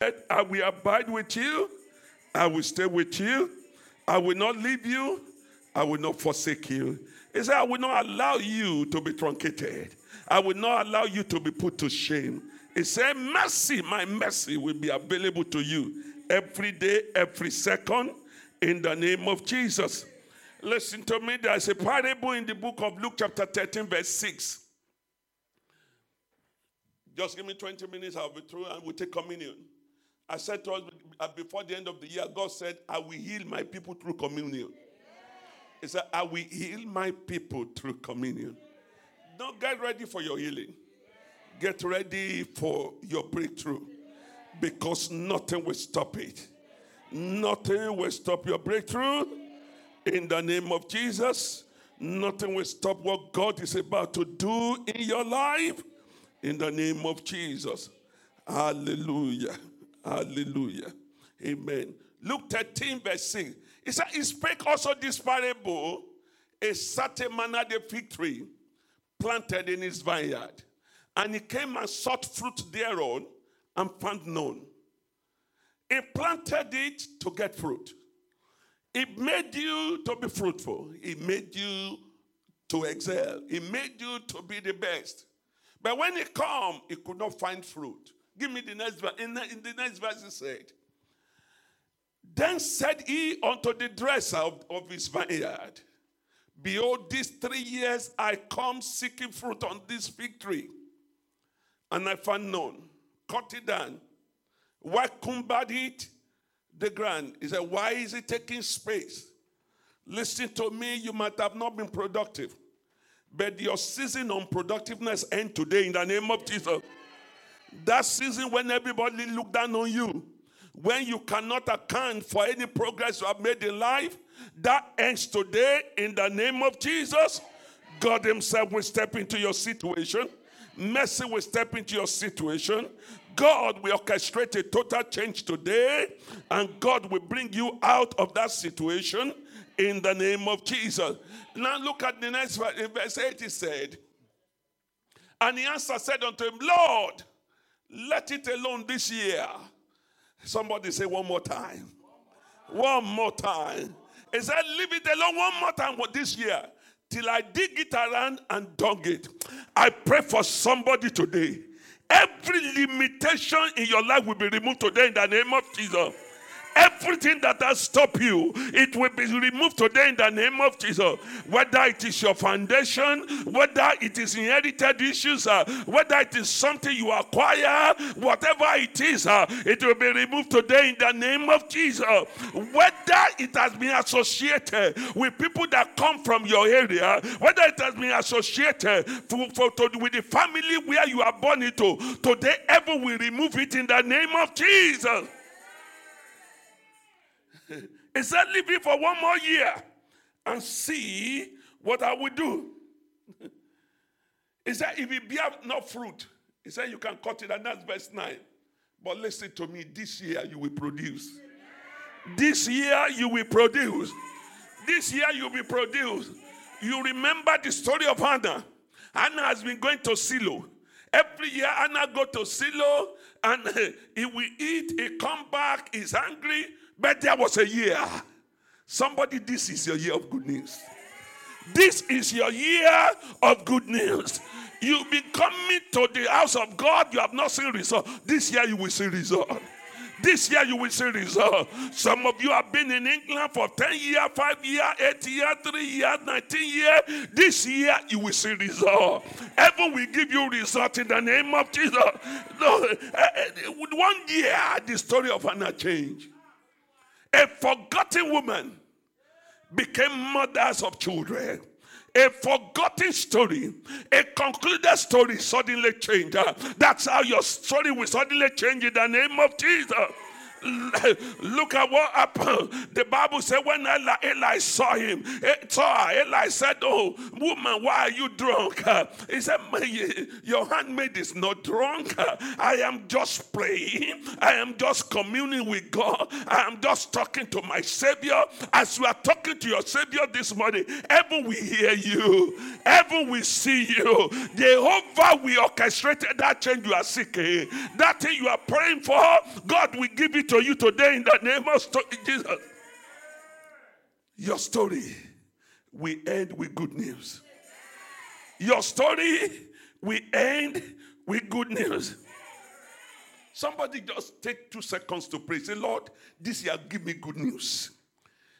I will abide with you. I will stay with you. I will not leave you. I will not forsake you. He said, I will not allow you to be truncated. I will not allow you to be put to shame. He said, Mercy, my mercy will be available to you every day, every second, in the name of Jesus. Listen to me, there's a parable in the book of Luke, chapter 13, verse 6. Just give me 20 minutes, I'll be through and we'll take communion. I said to us uh, before the end of the year, God said, I will heal my people through communion. He said, I will heal my people through communion. Don't get ready for your healing. Get ready for your breakthrough because nothing will stop it. Nothing will stop your breakthrough in the name of Jesus. Nothing will stop what God is about to do in your life in the name of Jesus. Hallelujah. Hallelujah. Amen. Luke 13, verse 6. He said, He spake also this parable a certain man had a fig tree planted in his vineyard. And he came and sought fruit thereon and found none. He planted it to get fruit. It made you to be fruitful. It made you to excel. It made you to be the best. But when he come, he could not find fruit. Give me the next verse. In the, in the next verse, he said, Then said he unto the dresser of, of his vineyard, Behold, these three years I come seeking fruit on this fig tree, and I found none. Cut it down. Why cumbered it? The ground. He said, Why is it taking space? Listen to me, you might have not been productive, but your season on productiveness end today in the name of Jesus. That season when everybody look down on you, when you cannot account for any progress you have made in life, that ends today in the name of Jesus. God Himself will step into your situation. Mercy will step into your situation. God will orchestrate a total change today, and God will bring you out of that situation in the name of Jesus. Now look at the next verse. Verse 8, he said, And the answer said unto him, Lord, let it alone this year. Somebody say one more time. One more time. He said, Leave it alone one more time for this year till I dig it around and dug it. I pray for somebody today. Every limitation in your life will be removed today in the name of Jesus. Everything that has stopped you, it will be removed today in the name of Jesus. Whether it is your foundation, whether it is inherited issues, uh, whether it is something you acquire, whatever it is, uh, it will be removed today in the name of Jesus. Whether it has been associated with people that come from your area, whether it has been associated for, for, to, with the family where you are born into, today, heaven will remove it in the name of Jesus. He said, Leave me for one more year and see what I will do. he said, If it bear no fruit, he said, You can cut it, and that's verse 9. But listen to me, this year you will produce. This year you will produce. This year you will produce. You remember the story of Hannah. Hannah has been going to Shiloh. Every year Hannah go to Shiloh and he will eat, he come back, he's hungry, but there was a year. Somebody, this is your year of good news. This is your year of good news. You've been coming to the house of God, you have not seen result. This year you will see result. This year you will see result. Some of you have been in England for 10 years, 5 years, 8 years, 3 years, 19 years. This year you will see result. Heaven will give you result in the name of Jesus. No, uh, one year the story of Hannah changed. A forgotten woman became mothers of children. A forgotten story, a concluded story suddenly changed. That's how your story will suddenly change in the name of Jesus. Look at what happened. The Bible said when Eli, Eli saw him, eh, saw Eli said, Oh, woman, why are you drunk? He said, Your handmaid is not drunk. I am just praying. I am just communing with God. I am just talking to my Savior. As you are talking to your Savior this morning, heaven will hear you, heaven will see you. Jehovah will orchestrate that change you are seeking. That thing you are praying for, God will give it to you today in the name of Jesus. Your story will end with good news. Your story will end with good news. Somebody just take two seconds to pray. Say, Lord, this year give me good news.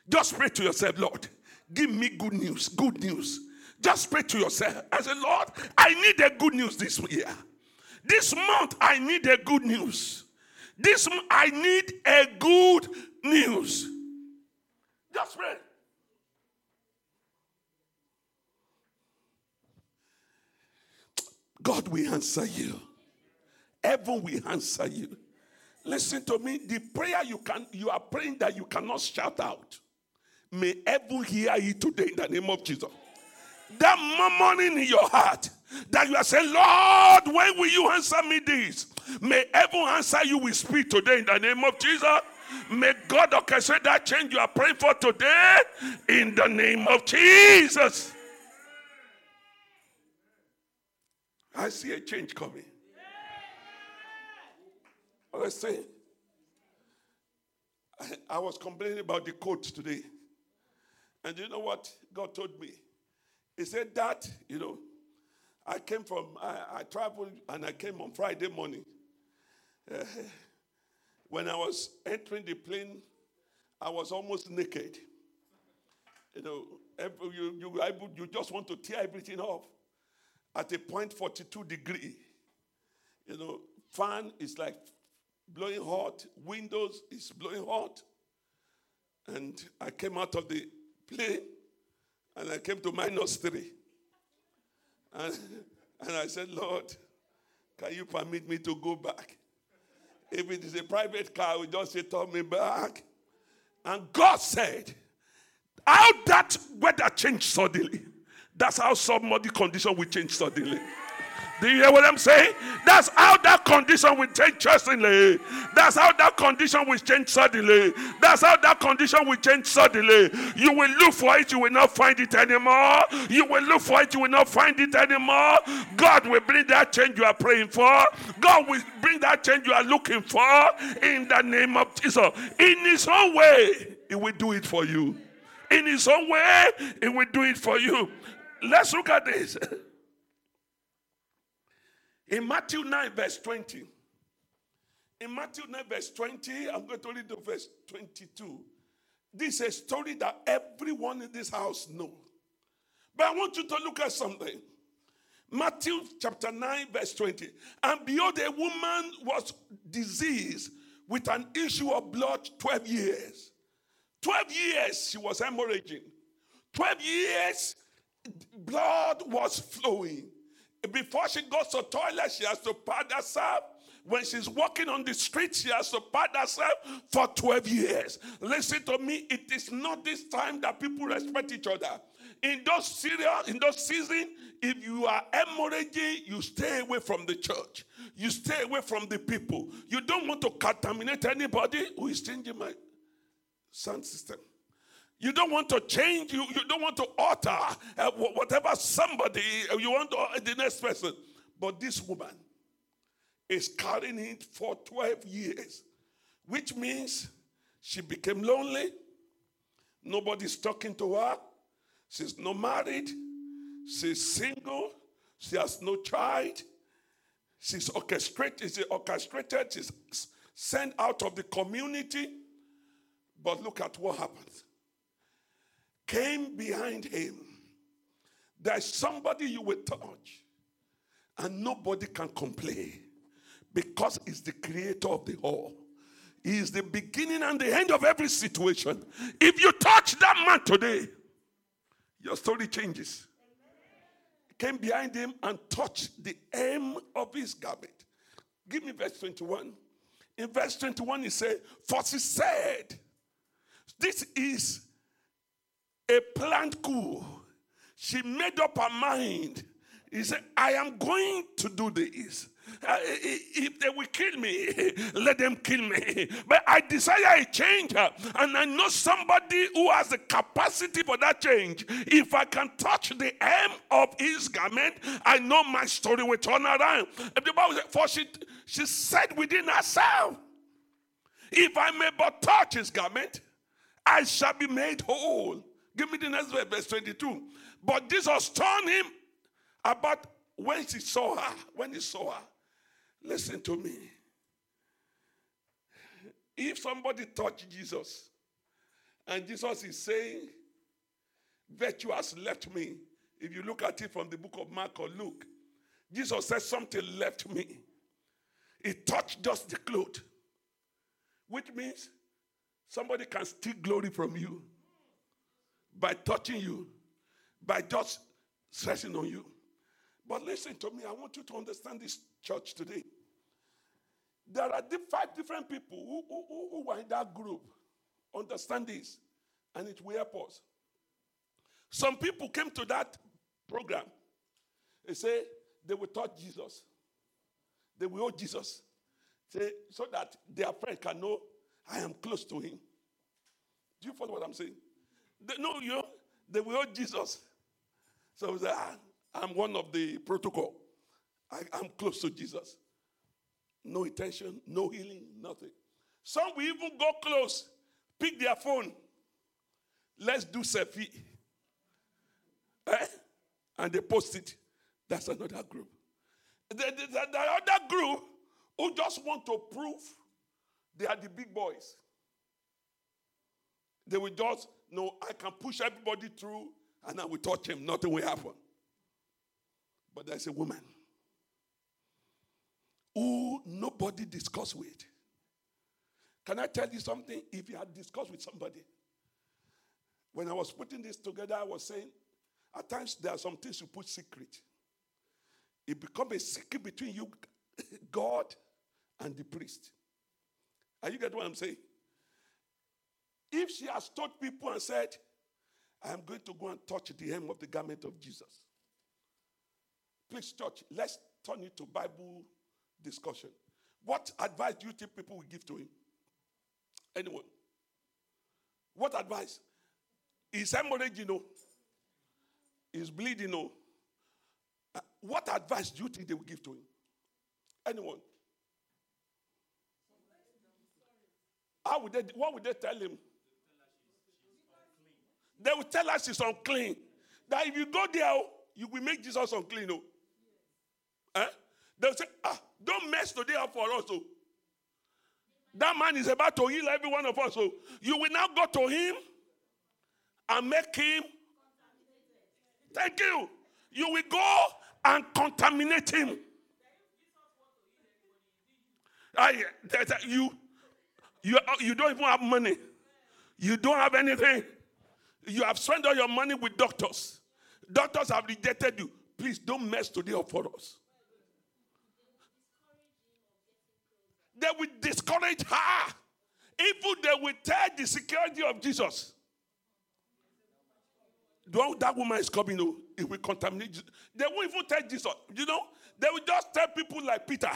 Just pray to yourself, Lord, give me good news, good news. Just pray to yourself. I say, Lord, I need a good news this year. This month, I need a good news. This I need a good news. Just pray. God will answer you. Heaven will answer you. Listen to me. The prayer you can you are praying that you cannot shout out. May heaven hear you today in the name of Jesus. That morning in your heart that you are saying, Lord, when will you answer me this? May heaven answer you with speed today in the name of Jesus. May God orchestrate that change you are praying for today in the name of Jesus. I see a change coming. Let's say, I was complaining about the coat today. And you know what God told me? He said that, you know, I came from, I, I traveled and I came on Friday morning. Uh, when I was entering the plane, I was almost naked. You know, every, you, you, you just want to tear everything off. At a point 42 degree, you know, fan is like blowing hot, windows is blowing hot. And I came out of the plane and I came to minus three. And, and I said, Lord, can you permit me to go back? If it is a private car, we just say, turn me back. And God said, how that weather changed suddenly. That's how somebody condition will change suddenly. Do you hear what I'm saying? That's how that condition will change suddenly. That's how that condition will change suddenly. That's how that condition will change suddenly. You will look for it, you will not find it anymore. You will look for it, you will not find it anymore. God will bring that change you are praying for. God will bring that change you are looking for in the name of Jesus. In His own way, He will do it for you. In His own way, He will do it for you. Let's look at this. In Matthew 9, verse 20. In Matthew 9, verse 20, I'm going to read the verse 22. This is a story that everyone in this house knows. But I want you to look at something. Matthew chapter 9, verse 20. And behold, a woman was diseased with an issue of blood 12 years. 12 years she was hemorrhaging. 12 years blood was flowing. Before she goes to toilet, she has to pad herself. When she's walking on the street, she has to pad herself for 12 years. Listen to me, it is not this time that people respect each other. In those serious, in those seasons, if you are hemorrhaging, you stay away from the church. You stay away from the people. You don't want to contaminate anybody who is changing my sound system. You don't want to change, you, you don't want to alter uh, whatever somebody uh, you want to, uh, the next person. But this woman is carrying it for 12 years, which means she became lonely. Nobody's talking to her. She's not married. She's single. She has no child. She's orchestrated. She's orchestrated. She's sent out of the community. But look at what happens came behind him. There's somebody you will touch, and nobody can complain because he's the creator of the whole. He is the beginning and the end of every situation. If you touch that man today, your story changes. Came behind him and touched the hem of his garment. Give me verse 21. In verse 21, he said, For he said, This is a plant coup. She made up her mind. He said, I am going to do this. Uh, if they will kill me, let them kill me. But I desire a change, uh, and I know somebody who has the capacity for that change. If I can touch the hem of his garment, I know my story will turn around. The Bible said, For she, she said within herself, If I may but touch his garment, I shall be made whole. Give me the next verse, verse 22. But Jesus turned him about when he saw her, when he saw her. Listen to me. If somebody touched Jesus and Jesus is saying, Virtue has left me, if you look at it from the book of Mark or Luke, Jesus said, Something left me. He touched just the cloth, which means somebody can steal glory from you by touching you, by just stressing on you. But listen to me, I want you to understand this church today. There are five different people who, who, who were in that group. Understand this, and it will help us. Some people came to that program. They say they will touch Jesus. They will hold Jesus. Say, so that their friend can know I am close to him. Do you follow what I'm saying? They know you. They will hold Jesus. So say, ah, I'm one of the protocol. I, I'm close to Jesus. No intention, no healing, nothing. Some will even go close, pick their phone. Let's do selfie. Eh? And they post it. That's another group. The, the, the, the other group who just want to prove they are the big boys. They will just, no, I can push everybody through and I will touch him. Nothing will happen. But there's a woman who nobody discussed with. Can I tell you something? If you had discussed with somebody, when I was putting this together, I was saying, at times there are some things you put secret. It becomes a secret between you, God, and the priest. Are you get what I'm saying? If she has told people and said, I am going to go and touch the hem of the garment of Jesus. Please, church, let's turn it to Bible discussion. What advice do you think people will give to him? Anyone? What advice? Is hemorrhage, you know? Is bleeding, you know? Uh, what advice do you think they will give to him? Anyone? How would they, what would they tell him? They will tell us it's unclean. That if you go there, you will make Jesus unclean. Oh. Eh? They'll say, ah, don't mess today up for us. Oh. That man is about to heal every one of us. So oh. you will now go to him and make him. Thank you. You will go and contaminate him. I, you, you, you don't even have money. You don't have anything. You have spent all your money with doctors. Doctors have rejected you. Please don't mess today up for us. They will discourage her. Even they will tell the security of Jesus. That woman is coming, you know, it will contaminate. They won't even tell Jesus. You know, they will just tell people like Peter.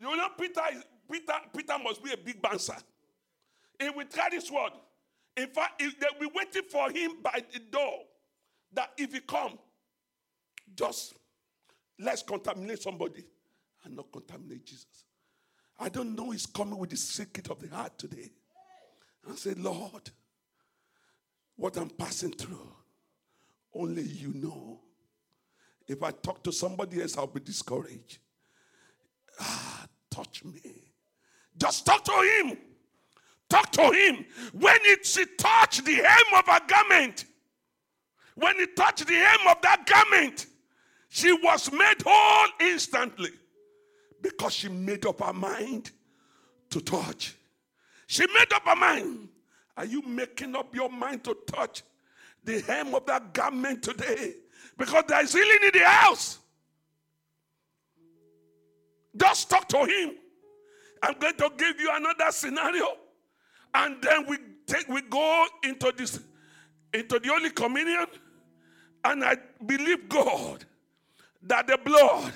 You know, Peter is Peter. Peter must be a big bouncer. He will carry sword. In fact, if they'll be waiting for him by the door. That if he come, just let's contaminate somebody and not contaminate Jesus. I don't know he's coming with the secret of the heart today. And say, Lord, what I'm passing through, only you know. If I talk to somebody else, I'll be discouraged. Ah, touch me. Just talk to him. Talk to him. When it she touched the hem of a garment, when he touched the hem of that garment, she was made whole instantly because she made up her mind to touch. She made up her mind. Are you making up your mind to touch the hem of that garment today? Because there is healing in the house. Just talk to him. I'm going to give you another scenario. And then we take we go into this into the Holy Communion. And I believe God that the blood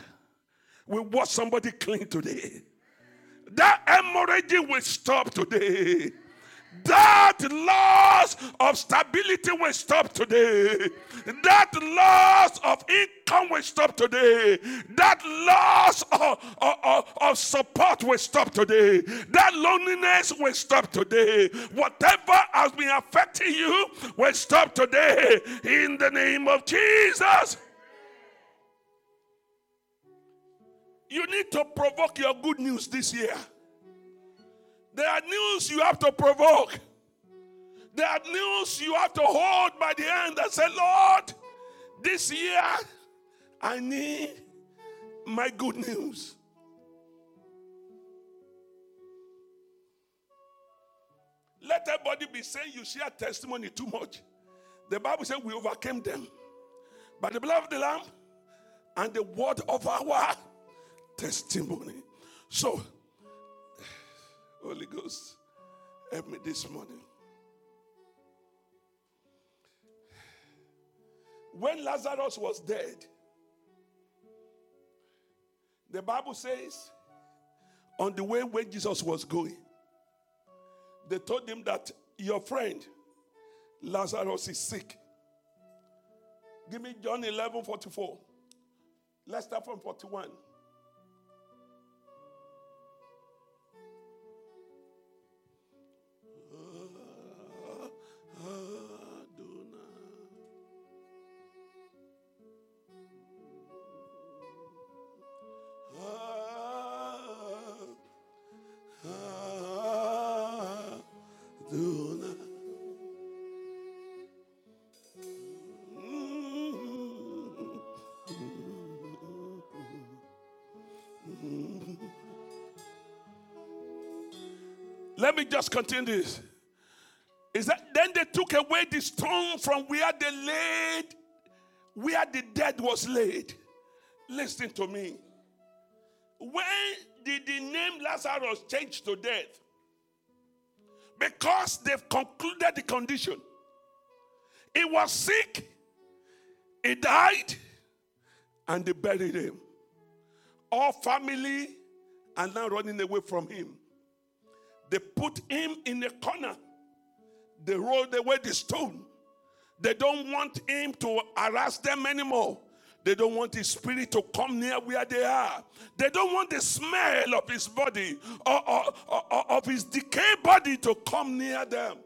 will wash somebody clean today. That hemorrhaging will stop today. That loss of stability will stop today. That loss of income will stop today. That loss of, of, of, support will stop today. That loneliness will stop today. Whatever has been affecting you will stop today in the name of Jesus. You need to provoke your good news this year. There are news you have to provoke. There are news you have to hold by the hand and say, Lord, this year I need my good news. Let everybody be saying you share testimony too much. The Bible says we overcame them by the blood of the Lamb and the word of our testimony. So, Holy Ghost, help me this morning. When Lazarus was dead, the Bible says, on the way where Jesus was going, they told him that your friend Lazarus is sick. Give me John 11 44. Let's start from 41. Continue this. Is that then they took away the stone from where they laid, where the dead was laid. Listen to me. When did the name Lazarus change to death? Because they've concluded the condition. He was sick, he died, and they buried him. All family are now running away from him. They put him in a corner. They rolled away the stone. They don't want him to harass them anymore. They don't want his spirit to come near where they are. They don't want the smell of his body or, or, or, or of his decayed body to come near them.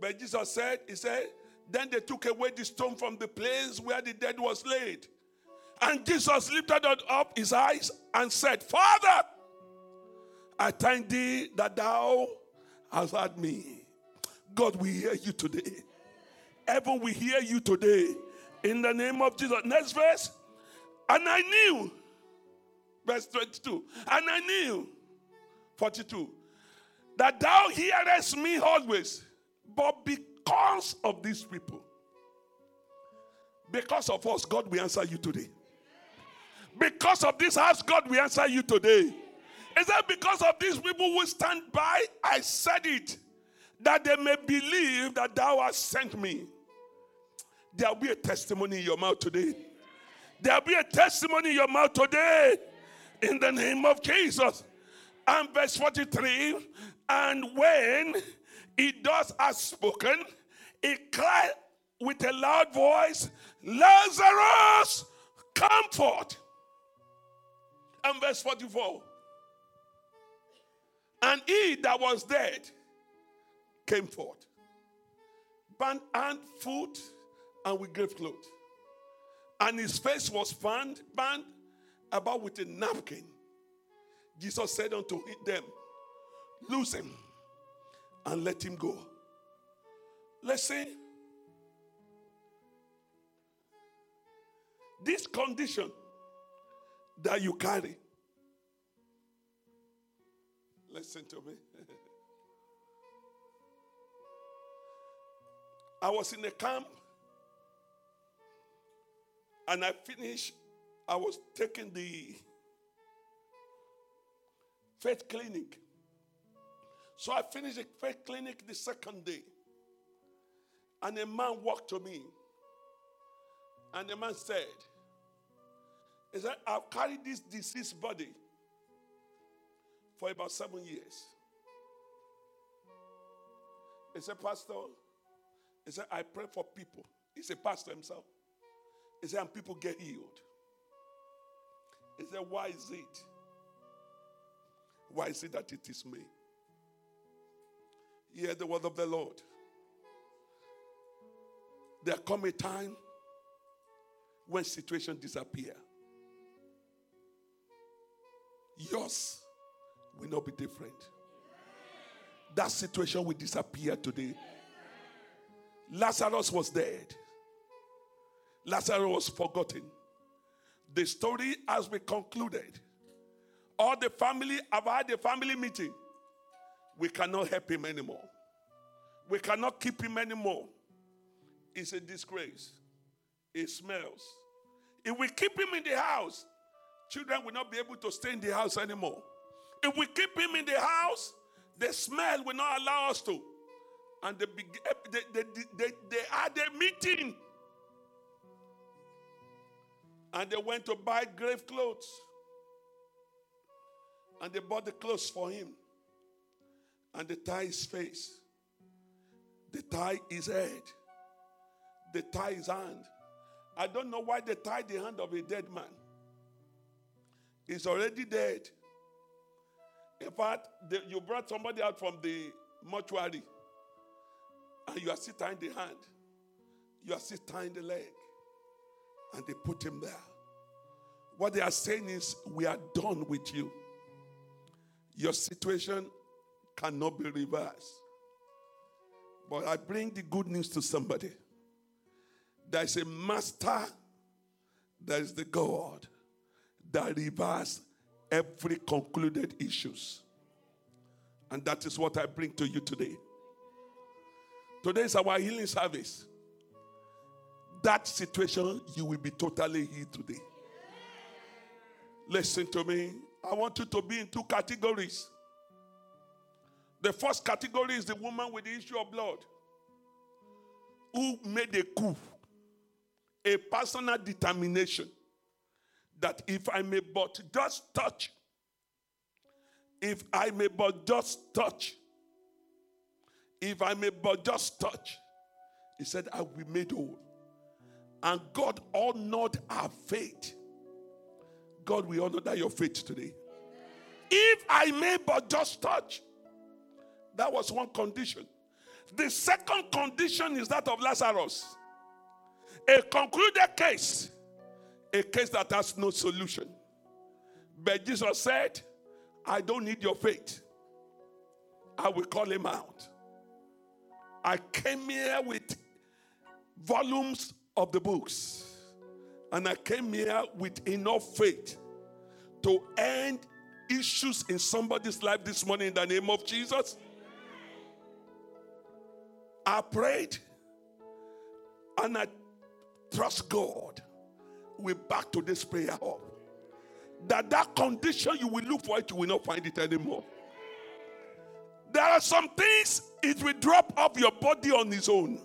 But Jesus said, He said, then they took away the stone from the place where the dead was laid. And Jesus lifted up his eyes and said, Father, I thank thee that thou hast heard me. God, we hear you today. Heaven, we hear you today. In the name of Jesus. Next verse. And I knew, verse 22, and I knew, 42, that thou hearest me always, but because of these people, because of us, God, we answer you today. Because of this house, God, we answer you today. Is that because of these people who stand by? I said it, that they may believe that thou hast sent me. There'll be a testimony in your mouth today. There'll be a testimony in your mouth today. In the name of Jesus. And verse 43 And when he does has spoken, he cried with a loud voice, Lazarus, come forth. And verse 44 and he that was dead came forth, bound hand, foot, and with grave clothes. And his face was bound, bound about with a napkin. Jesus said unto them, Loose him and let him go. See. This condition that you carry Listen to me. I was in a camp and I finished, I was taking the faith clinic. So I finished the faith clinic the second day. And a man walked to me. And the man said, He said, I've carried this deceased body for about seven years. He said, Pastor, he said, I pray for people. He's a pastor himself. He said, and people get healed. He said, Why is it? Why is it that it is me? Hear the word of the Lord. There come a time when situations disappear. Yours will not be different. That situation will disappear today. Lazarus was dead. Lazarus was forgotten. The story has been concluded. All the family have had a family meeting. We cannot help him anymore. We cannot keep him anymore. It's a disgrace. It smells. If we keep him in the house, children will not be able to stay in the house anymore. If we keep him in the house, the smell will not allow us to. And they, eh, they, they, they, they had a meeting. And they went to buy grave clothes. And they bought the clothes for him. And they tie his face. They tie his head. They tie his hand. I don't know why they tied the hand of a dead man. He's already dead. In fact, the, you brought somebody out from the mortuary and you are still tying the hand, you are still tying the leg, and they put him there. What they are saying is, We are done with you. Your situation cannot be reversed. But I bring the good news to somebody. There is a master, there is the God that reverses every concluded issues. And that is what I bring to you today. Today is our healing service. That situation, you will be totally healed today. Listen to me. I want you to be in two categories. The first category is the woman with the issue of blood who made a coup, a personal determination that if I may but just touch, if I may but just touch, if I may but just touch, he said, I will be made whole. And God honored our faith. God will honor that your faith today. If I may but just touch, that was one condition. The second condition is that of Lazarus. A concluded case, a case that has no solution. But Jesus said, I don't need your faith. I will call him out. I came here with volumes of the books, and I came here with enough faith to end issues in somebody's life this morning in the name of Jesus. I prayed and I trust God. We back to this prayer hub. That that condition you will look for it, you will not find it anymore. There are some things it will drop off your body on its own.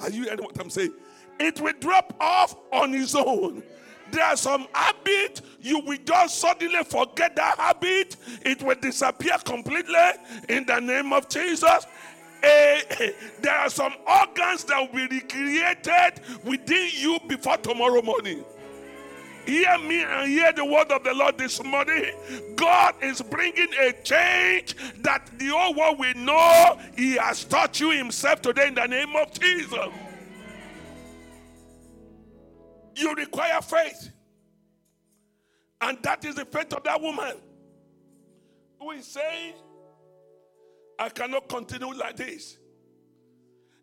Are you hearing what I'm saying? It will drop off on its own. There are some habit you will just suddenly forget that habit. It will disappear completely in the name of Jesus. Eh, there are some organs that will be recreated within you before tomorrow morning. Hear me and hear the word of the Lord this morning. God is bringing a change that the whole world will know He has taught you Himself today in the name of Jesus. You require faith. And that is the faith of that woman who is saying, I cannot continue like this.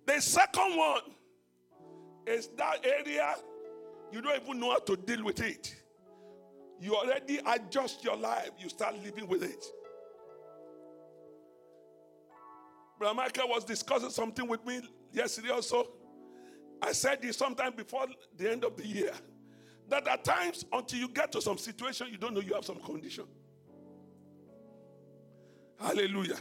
The second one is that area you don't even know how to deal with it. You already adjust your life, you start living with it. Brother Michael was discussing something with me yesterday also. I said this sometime before the end of the year. That at times, until you get to some situation, you don't know you have some condition. Hallelujah.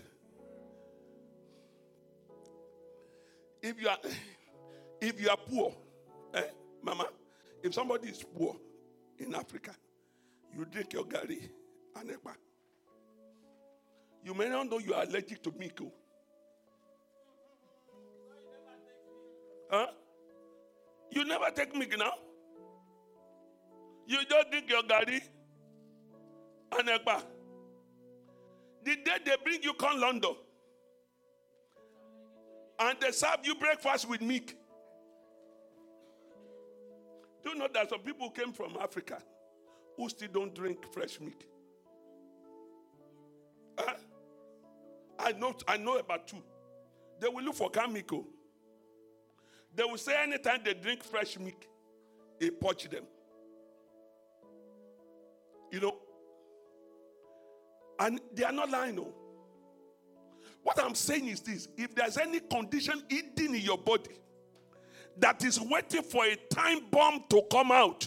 If you are if you are poor, eh, mama, if somebody is poor in Africa, you drink your gari and. You may not know you are allergic to milk. oh. Huh? You never take milk now? You just drink your gari and. The day they bring you corn London and they serve you breakfast with milk. Do you know that some people came from Africa who still don't drink fresh milk? Huh? I know, I know about two. They will look for Kamiko. They will say anytime they drink fresh milk, it poach them. You know? And they are not lying, no. What I'm saying is this if there's any condition hidden in your body that is waiting for a time bomb to come out,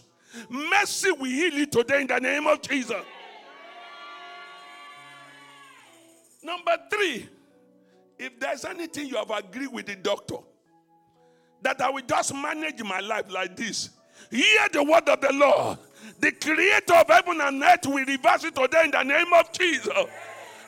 mercy will heal it today in the name of Jesus. Number three, if there's anything you have agreed with the doctor that I will just manage my life like this, hear the word of the Lord. The creator of heaven and earth will reverse it today in the name of Jesus.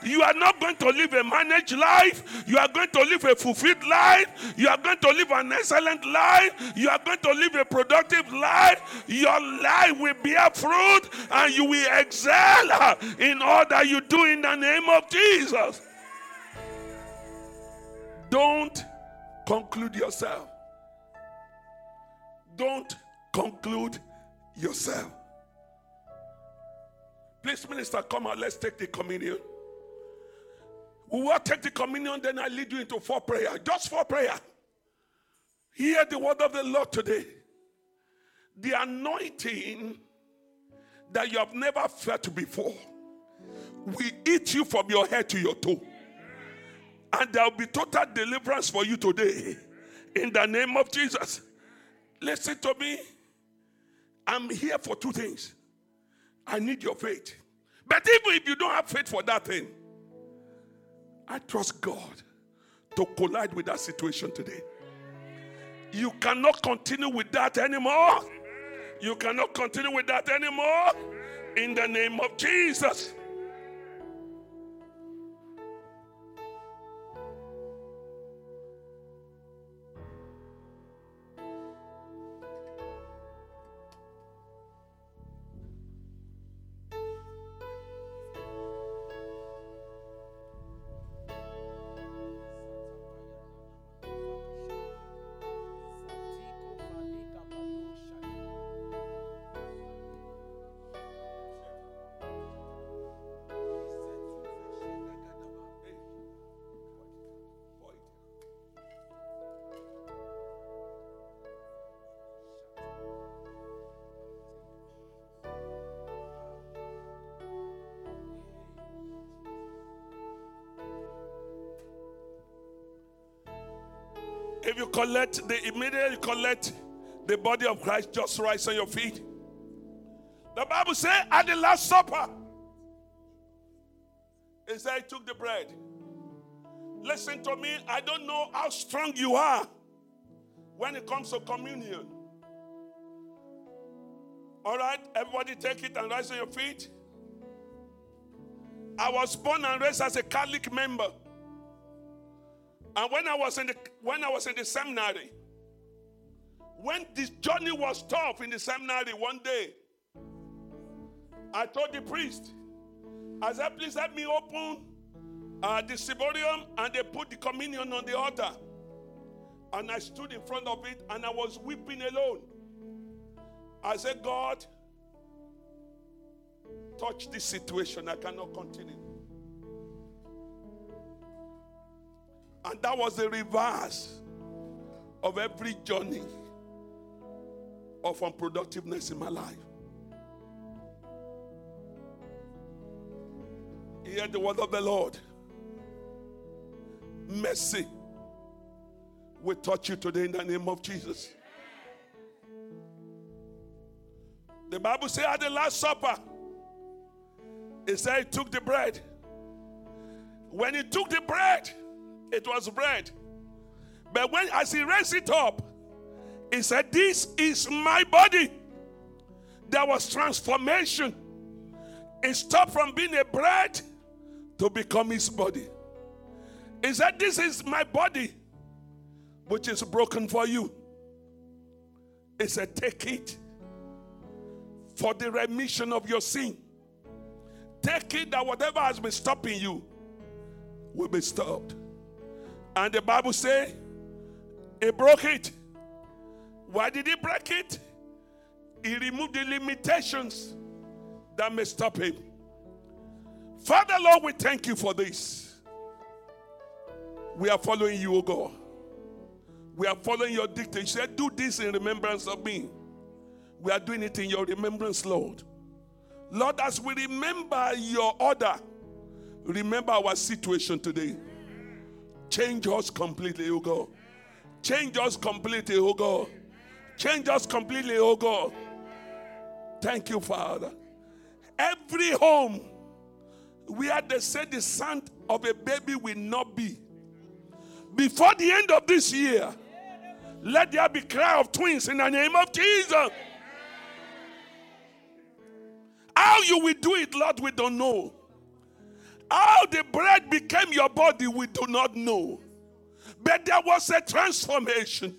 You are not going to live a managed life. You are going to live a fulfilled life. You are going to live an excellent life. You are going to live a productive life. Your life will bear fruit and you will excel in all that you do in the name of Jesus. Don't conclude yourself. Don't conclude yourself. Please, minister, come out. Let's take the communion. We will take the communion, then I lead you into four prayer. Just four prayer. Hear the word of the Lord today. The anointing that you have never felt before will eat you from your head to your toe. And there will be total deliverance for you today. In the name of Jesus. Listen to me. I'm here for two things. I need your faith. But even if you don't have faith for that thing, I trust God to collide with that situation today. You cannot continue with that anymore. You cannot continue with that anymore. In the name of Jesus. If you collect the immediately collect the body of Christ, just rise on your feet. The Bible says at the Last Supper, it said he took the bread. Listen to me, I don't know how strong you are when it comes to communion. All right, everybody take it and rise on your feet. I was born and raised as a Catholic member. And when I was in the when I was in the seminary, when this journey was tough in the seminary one day, I told the priest, I said, please help me open uh, the ciborium and they put the communion on the altar. And I stood in front of it and I was weeping alone. I said, God, touch this situation. I cannot continue. And that was the reverse of every journey of unproductiveness in my life. Hear the word of the Lord. Mercy will touch you today in the name of Jesus. The Bible says at the Last Supper, it said he took the bread. When he took the bread, it was bread. But when as he raised it up, he said, This is my body. There was transformation. It stopped from being a bread to become his body. He said, This is my body, which is broken for you. He said, Take it for the remission of your sin. Take it that whatever has been stopping you will be stopped. And the Bible says, He broke it. Why did He break it? He removed the limitations that may stop Him. Father, Lord, we thank you for this. We are following you, O God. We are following your dictation. You said, Do this in remembrance of me. We are doing it in your remembrance, Lord. Lord, as we remember your order, remember our situation today. Change us completely, oh God. Change us completely, oh God. Change us completely, oh God. Thank you, Father. Every home where they said the sound of a baby will not be. Before the end of this year, let there be cry of twins in the name of Jesus. How you will do it, Lord, we don't know. How the bread became your body, we do not know. But there was a transformation.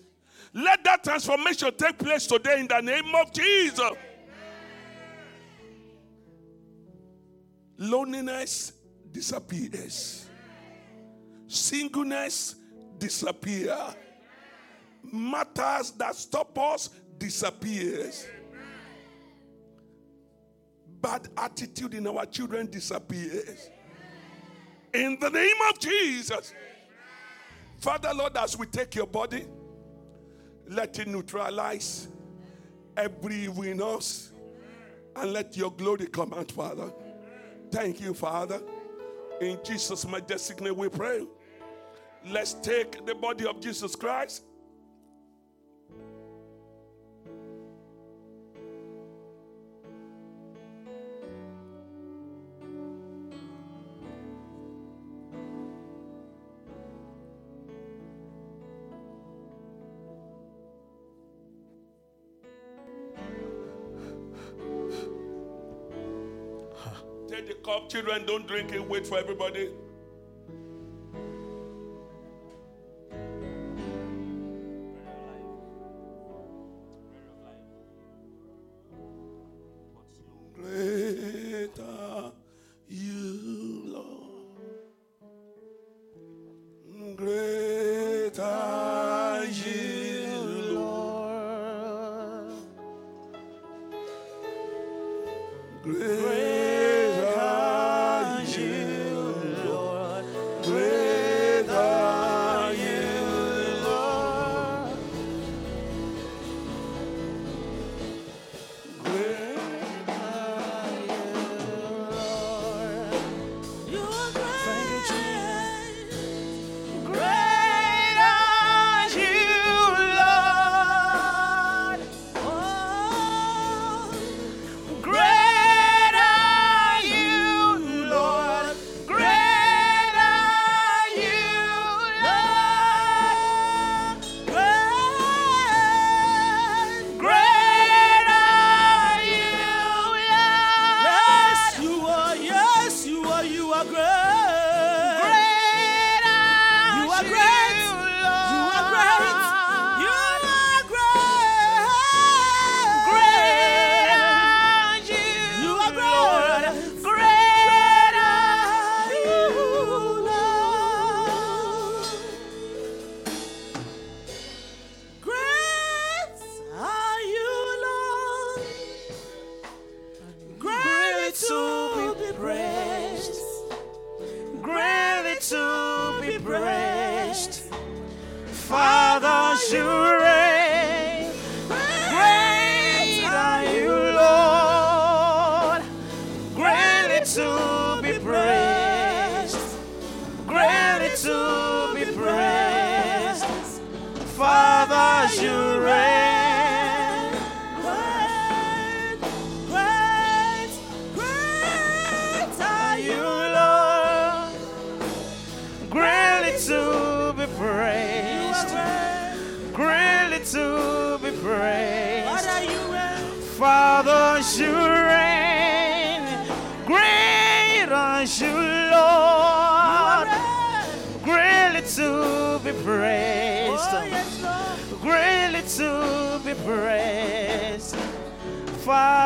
Let that transformation take place today in the name of Jesus. Loneliness disappears. Singleness disappear. Matters that stop us disappears. Bad attitude in our children disappears. In the name of Jesus. Father, Lord, as we take your body, let it neutralize every evil in us and let your glory come out, Father. Thank you, Father. In Jesus' majestic name we pray. Let's take the body of Jesus Christ. Children, don't drink it, wait for everybody.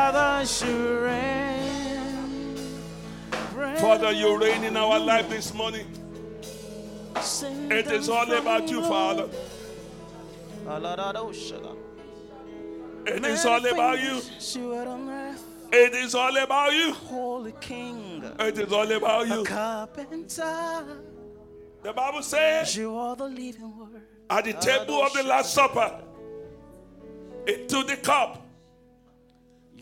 Father, you reign. Father, you reign in our life this morning. It is all about you, Father. It is all about you. things You are on earth, It is all about you. Holy King, It is all about you. The Bible says You are the living word. at the table of the Last Supper, it took the cup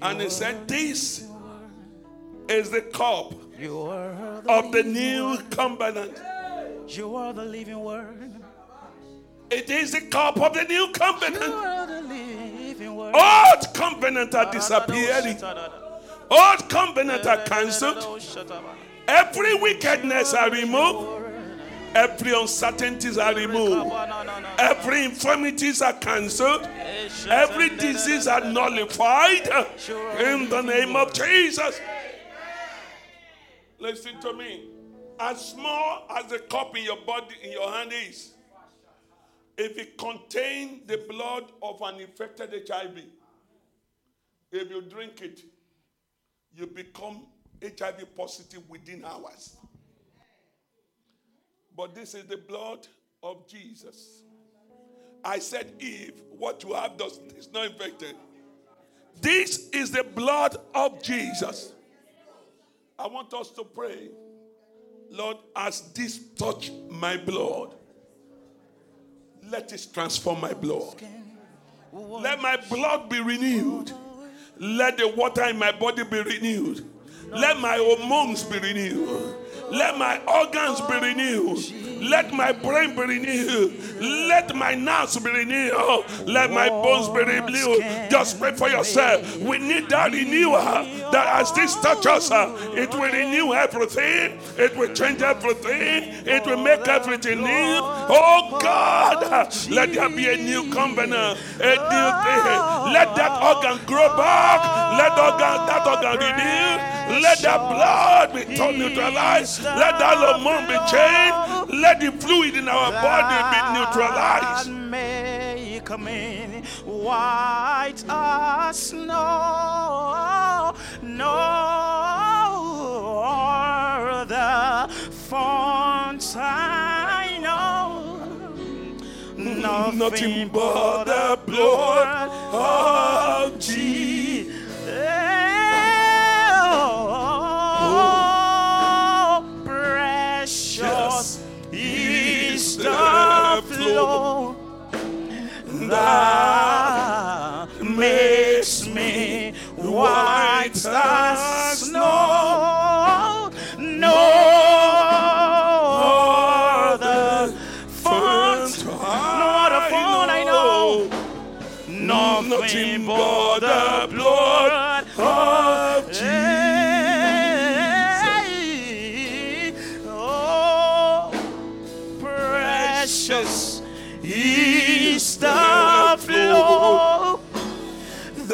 and he said, This is the cup the of the new word. covenant. You are the living word. It is the cup of the new covenant. are the living word. Old covenant are disappearing. Old covenant are cancelled. Every wickedness are removed. Every uncertainties are removed. Every infirmities are cancelled. Every disease are nullified in the name of Jesus. Listen to me. As small as the cup in your body, in your hand is, if it contains the blood of an infected HIV, if you drink it, you become HIV positive within hours. But this is the blood of Jesus. I said, if what you have does is not infected. This is the blood of Jesus. I want us to pray, Lord, as this touch my blood, let it transform my blood. Let my blood be renewed. Let the water in my body be renewed. Let my hormones be renewed. Let my organs be renewed. Let my brain be renewed. Let my nerves be renewed. Let my bones be renewed. Just pray for yourself. We need that renewal. That as this touches us, uh, it will renew everything. It will change everything. It will make everything new. Oh God, let there be a new covenant, a new thing. Let that organ grow back. Let organ, that organ renew. Let that blood be neutralized. Let that hormone be changed. Let the fluid in our body be neutralized. Make me white as snow, nor the I know. Nothing but the blood of Jesus. Flow that makes me white as snow. No other font, no other font I know. Nothing but the blood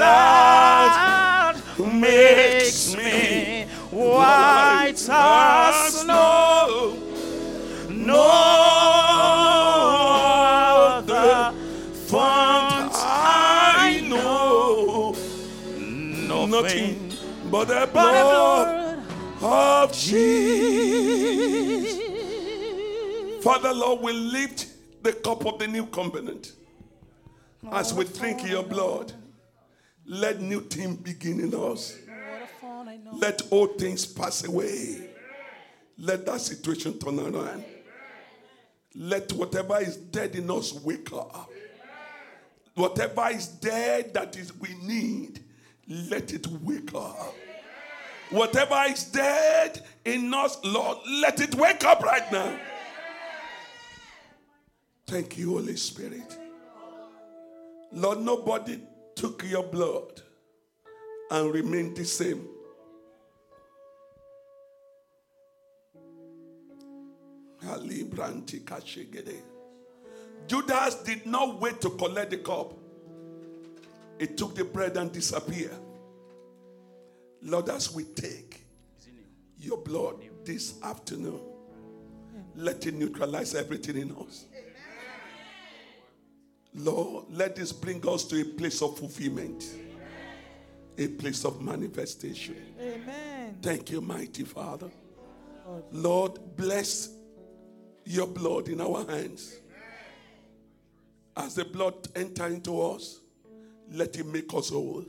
that makes me white as snow. No other font I know nothing but the blood of Jesus. Father, Lord, we lift the cup of the new covenant. As we drink your blood, let new things begin in us. Let old things pass away. Let that situation turn around. Let whatever is dead in us wake up. Whatever is dead that is we need, let it wake up. Whatever is dead in us, Lord, let it wake up right now. Thank you, Holy Spirit. Lord, nobody took your blood and remained the same. Judas did not wait to collect the cup. He took the bread and disappeared. Lord, as we take your blood this afternoon, let it neutralize everything in us. Lord, let this bring us to a place of fulfillment, a place of manifestation. Amen. Thank you, mighty Father. Lord, bless your blood in our hands. As the blood enter into us, let it make us whole.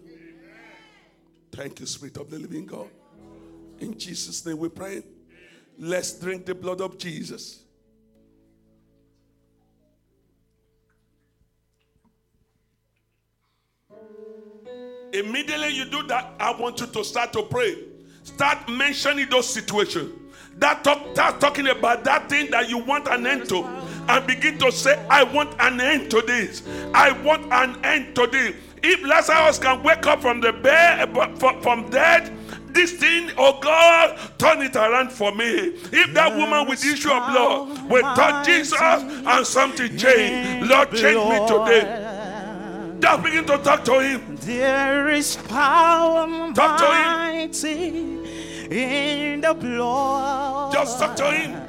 Thank you, Spirit of the living God. In Jesus' name we pray. Let's drink the blood of Jesus. Immediately you do that, I want you to start to pray. Start mentioning those situations. That talk, start talking about that thing that you want an end to, and begin to say, "I want an end to this. I want an end to this." If Lazarus can wake up from the bed, from, from dead, this thing, oh God, turn it around for me. If that woman with issue of blood will touch Jesus and something change, Lord, change me today. Just begin to talk to him. There is power Talk to him. mighty in the blood. Just talk to him.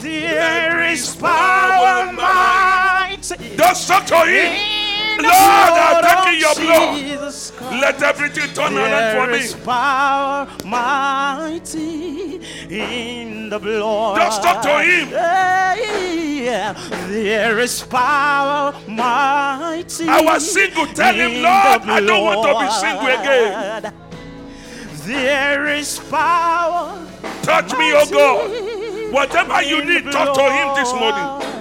There is power mighty Just talk to him. Lord, I'm taking your blood. Let everything turn around for There is me. power mighty in the blood. Just talk to him. There is power mighty. I was single. Tell him, Lord, I don't want to be single again. There is power. Touch me, oh God. Whatever you need, talk to him this morning.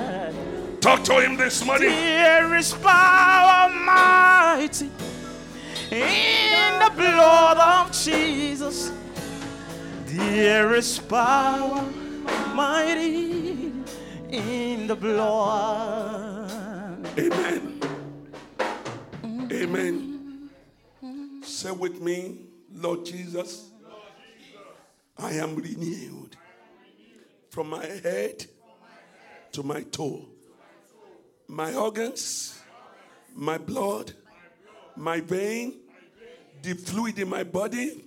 Talk to him this morning. There is power mighty in the blood of Jesus. There is power mighty in the blood. Amen. Amen. Say with me, Lord Jesus, I am renewed from my head to my toe. My organs, my blood, my vein, the fluid in my body,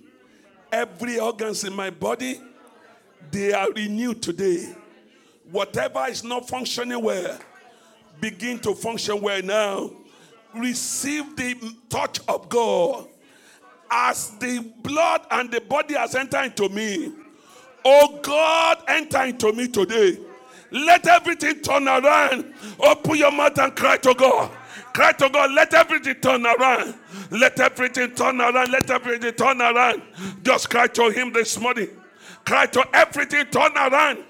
every organs in my body, they are renewed today. Whatever is not functioning well, begin to function well now. Receive the touch of God as the blood and the body has entered into me. Oh God, enter into me today. Let everything turn around. Open your mouth and cry to God. Cry to God. Let everything turn around. Let everything turn around. Let everything turn around. Just cry to Him this morning. Cry to everything turn around.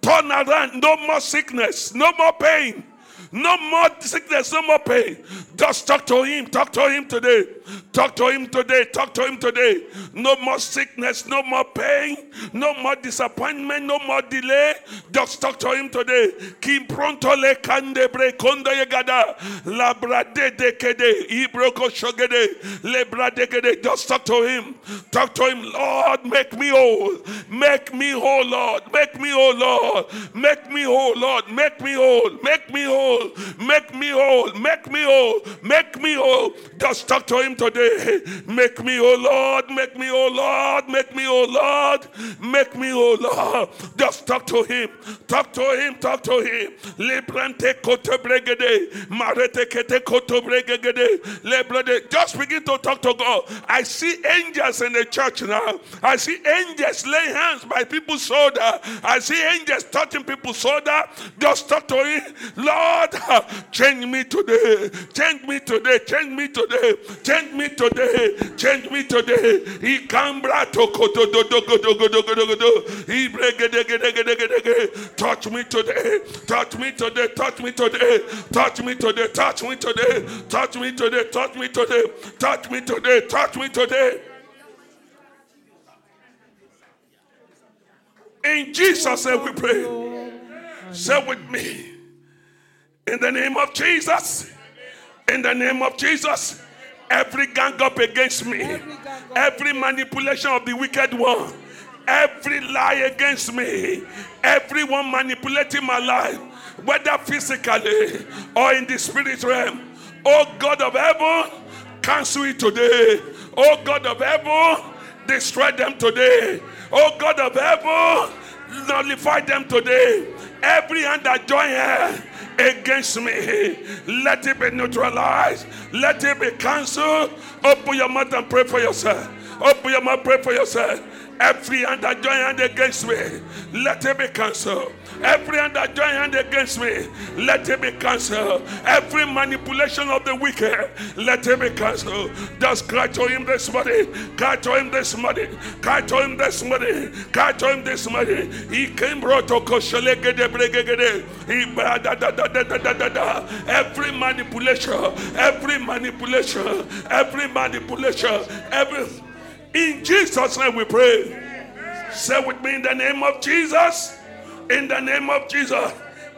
Turn around. No more sickness. No more pain. No more sickness, no more pain. Just talk to him. Talk to him today. Talk to him today. Talk to him today. No more sickness, no more pain, no more disappointment, no more delay. Just talk to him today. Kim pronto le kande bre kondo yegada. La brade de kede. Ibroko shogede. Le brade kede. Just talk to him. Talk to him. Lord, make me whole. Make me whole, Lord. Make me whole, Lord. Make me whole, Lord. Make me whole. Make me whole. Make me whole. Make me whole. Make me whole. Just talk to him today. Make me whole, Lord. Make me whole, Lord. Make me whole, Lord. Make me whole, Lord. Just talk to him. Talk to him. Talk to him. Kote kete kote. Just begin to talk to God. I see angels in the church now. I see angels laying hands by people's shoulder. I see angels touching people's shoulder. Just talk to him. Lord, change me today. Change me today. Change me today. Change me today. Change me today. He cambra. Touch me today. Touch me today. Touch me today. Touch me today. Touch me today. Touch me today. Touch me today. Touch me today. Touch me today. In Jesus' name we pray. Say with me. In the name of Jesus. In the name of Jesus. Every gang up against me. Every manipulation of the wicked one. Every lie against me. Everyone manipulating my life. Whether physically or in the spirit realm. Oh God of heaven, cancel it today. Oh God of heaven, destroy them today. Oh God of heaven, nullify them today. Every hand that join here against me, let it be neutralized. Let it be cancelled. Open your mouth and pray for yourself. Open your mouth, pray for yourself. Every hand that join hand against me, let it be cancelled. Every hand that join hand against me, let it be cancelled. Every manipulation of the wicked, let it be cancelled. Just cry to him this morning. Cry to him this morning. Cry to him this morning. Cry to him this morning. He came brought to Koshelegede Bregede. Every manipulation, every manipulation, every manipulation, every in Jesus' name we pray. Say with me in the name of Jesus. In the name of Jesus.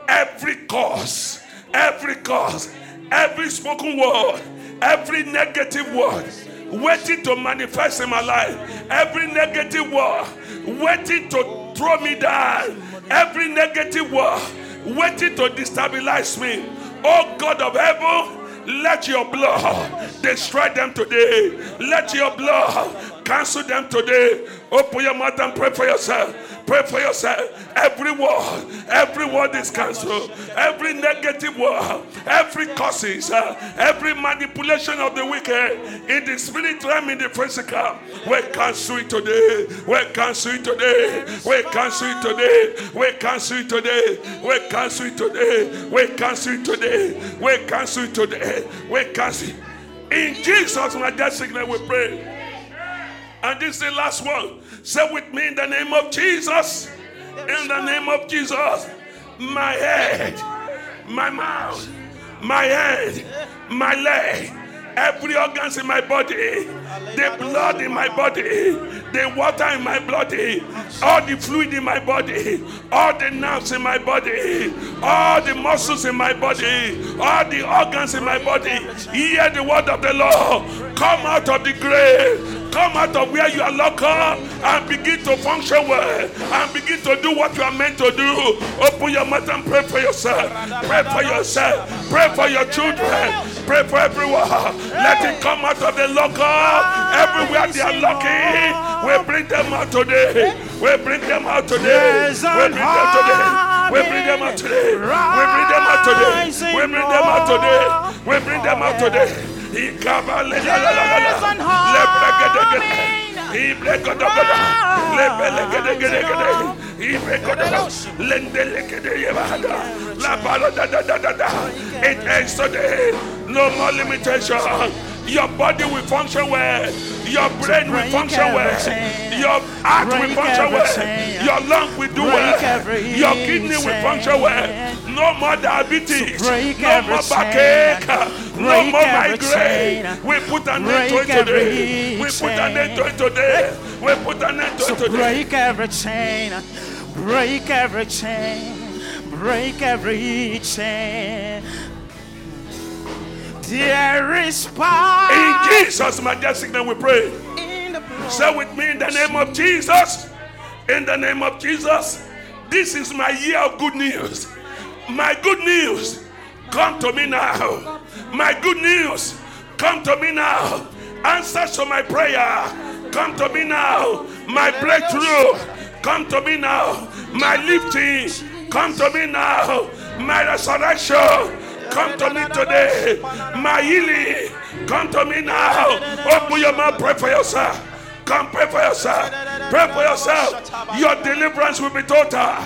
Every cause, every cause, every spoken word, every negative word waiting to manifest in my life, every negative word waiting to throw me down, every negative word waiting to destabilize me. Oh God of heaven, let your blood destroy them today. Let your blood cancel them today. Open your mouth and pray for yourself. Pray for yourself. Every word, every word is cancelled. Every negative word, every curses, uh, every manipulation of the wicked in the spirit realm, in the physical, we cancel it today. We cancel it today. We cancel it today. We cancel it today. We cancel it today. We cancel it today. We cancel it today. We cancel it. In Jesus' majestic name we pray. And this is the last one. Say with me in the name of Jesus. In the name of Jesus. My head, my mouth, my head, my leg, every organs in my body, the blood in my body, the water in my body, all the fluid in my body, all the nerves in my body, all the muscles in my body, all the organs in my body. Hear the word of the Lord. Come out of the grave. Come out of where you are locked up and begin to function well and begin to do what you are meant to do. Open your mouth and pray for yourself. Pray for yourself. Pray for your children. Pray for everyone. Let it come out of the lockup. Everywhere they are locking, we bring them out today. We bring them out today. We bring them today. We bring them out today. We bring them out today. We bring them out today. We bring them out today. He it ends today. No more limitation. Your body will function well. Your brain will function well. Your heart will function well. Your lung will do well. Your kidney will function well. No more diabetes. No more backache. No more migraine. We put an end to it today. We put an end to it today. We put an end to it today. break every chain, break every chain, break every chain. There is power In Jesus' majestic name we pray. Say with me in the name of Jesus. In the name of Jesus. This is my year of good news. My good news. Come to me now. My good news. Come to me now. Answers to my prayer. Come to me now. My breakthrough. Come to me now. My lifting. Come to me now. My resurrection. Come to me today. My healing. Come to me now. Open your mouth. Pray for yourself. Come pray for yourself. Pray for yourself. Your deliverance will be total.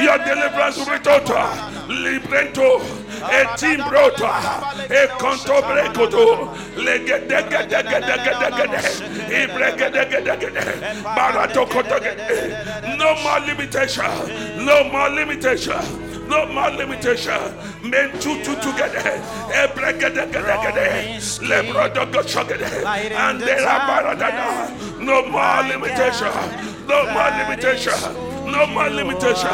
Your deliverance will be total. Librento. E timbrota. E conto brecoto. No more limitation. No more limitation. No more limitation. Men two two together. And there are. No more limitation. No more limitation. No more limitation.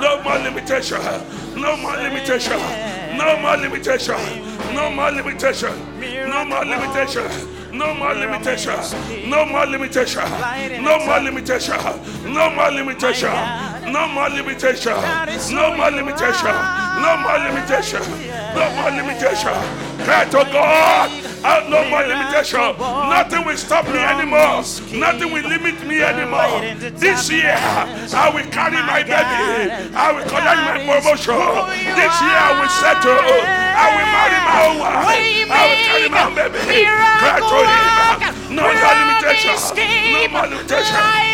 No more limitation. No more limitation. No more limitation. No more limitation. No more limitation. No more limitation. No more limitation. No more limitation. No more limitation. No more limitation. No more limitation. No more limitation. No more limitation. Cry to God. Uh, no more limitation. Nothing will stop me anymore. Nothing will limit me anymore. This year, I will carry my baby. I will collect my promotion. This year, I will settle. I will marry my own wife. I will carry my baby. Cry to him. No more limitation. No more limitation.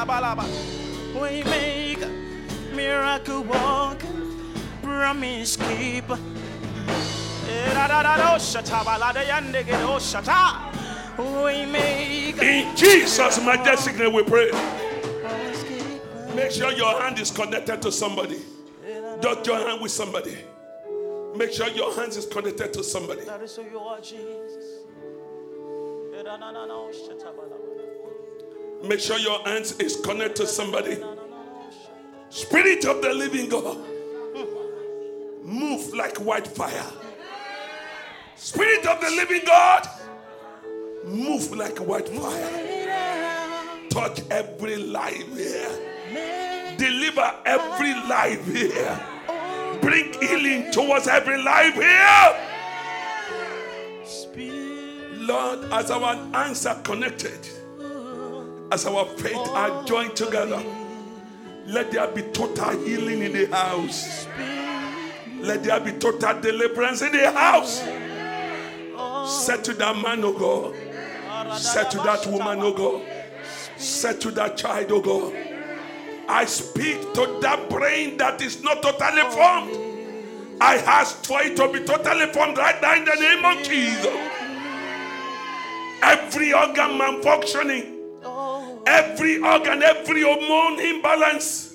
We make miracle walk, promise make In Jesus' majestic name, we pray. Make sure your hand is connected to somebody. Don't hand with somebody. Make sure your hands is connected to somebody. Make sure your hands is connected to somebody. Spirit of the living God, move like white fire. Spirit of the living God, move like white fire. Touch every life here. Deliver every life here. Bring healing towards every life here. Lord, as our hands are connected, as our faith are joined together, let there be total healing in the house. Let there be total deliverance in the house. Say to that man, oh God. Say to that woman, oh God. Say to that child, oh God. I speak to that brain that is not totally formed. I ask for it to be totally formed right now in the name of Jesus. Every organ malfunctioning, every organ, every hormone imbalance.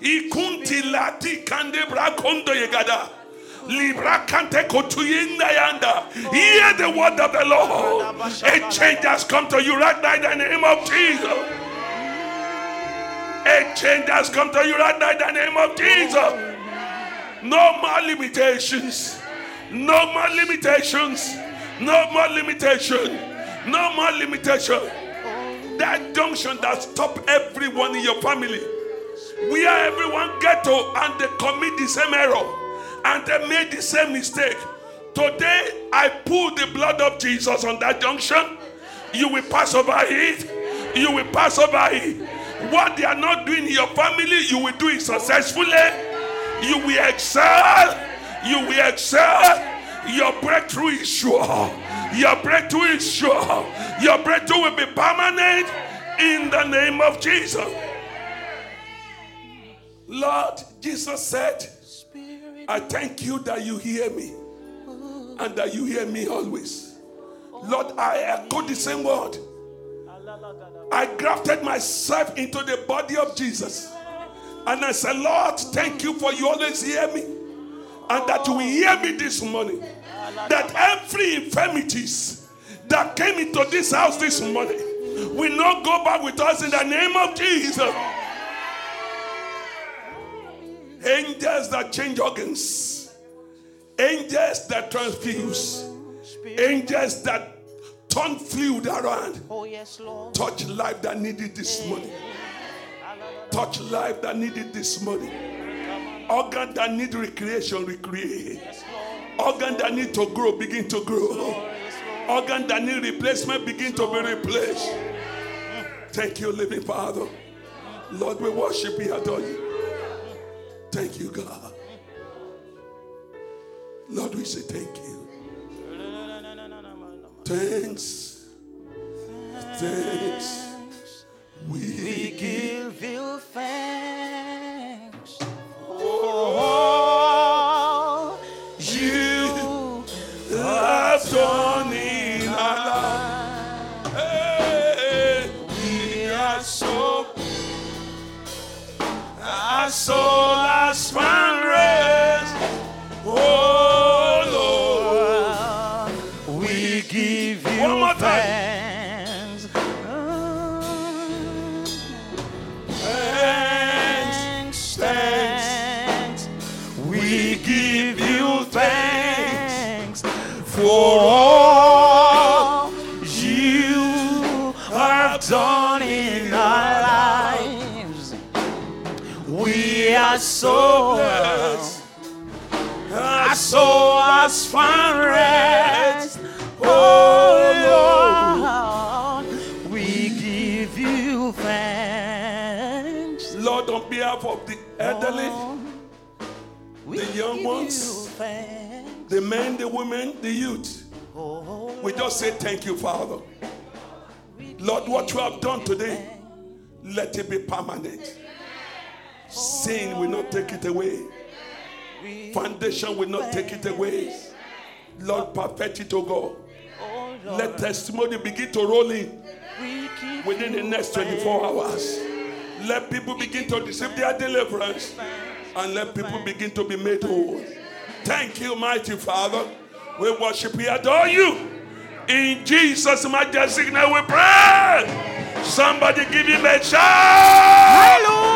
Ikunti lati kande brakondo yegada. Libra kante kotuyinda yanda. Hear the word of the Lord. A change has come to you right now in the name of Jesus. A change has come to you right now in the name of Jesus. No more limitations. No more limitations. No more limitation. No more limitation. That junction that stop everyone in your family. Where everyone get to and they commit the same error and they made the same mistake. Today I pull the blood of Jesus on that junction. You will pass over it. You will pass over it. What they are not doing in your family, you will do it successfully. You will excel. You will excel. Your breakthrough is sure. Your breakthrough is sure. Your breakthrough will be permanent in the name of Jesus. Lord, Jesus said, I thank you that you hear me and that you hear me always. Lord, I echo the same word. I grafted myself into the body of Jesus. And I said, Lord, thank you for you always hear me. And that you will hear me this morning. That every infirmities that came into this house this morning will not go back with us in the name of Jesus. Angels that change organs, angels that transfuse, angels that turn fluid around. Oh, yes, Lord. Touch life that needed this morning. Touch life that needed this morning. Organ that need recreation, recreate. Organ that need to grow, begin to grow. Organ that need replacement, begin to be replaced. Thank you, living Father. Lord, we worship you, adore you. Thank you, God. Lord, we say thank you. Thanks. Thanks. We We give you thanks. Oh, soul has found soul, blessed. Our soul has found rest. Oh, Lord, we give you thanks. Lord, on behalf of the elderly, The young ones. the men, the women, the youth, Oh, we just say thank you, Father. Lord, what you have done today, let it be permanent. Sin will not take it away. Foundation will not take it away. Lord, perfect it, oh God. Let testimony begin to roll in within the next 24 hours. Let people begin to receive their deliverance and let people begin to be made whole. Thank you, mighty Father. We worship, we adore you. In Jesus' majestic name we pray. Somebody give him a shout. Hallelujah.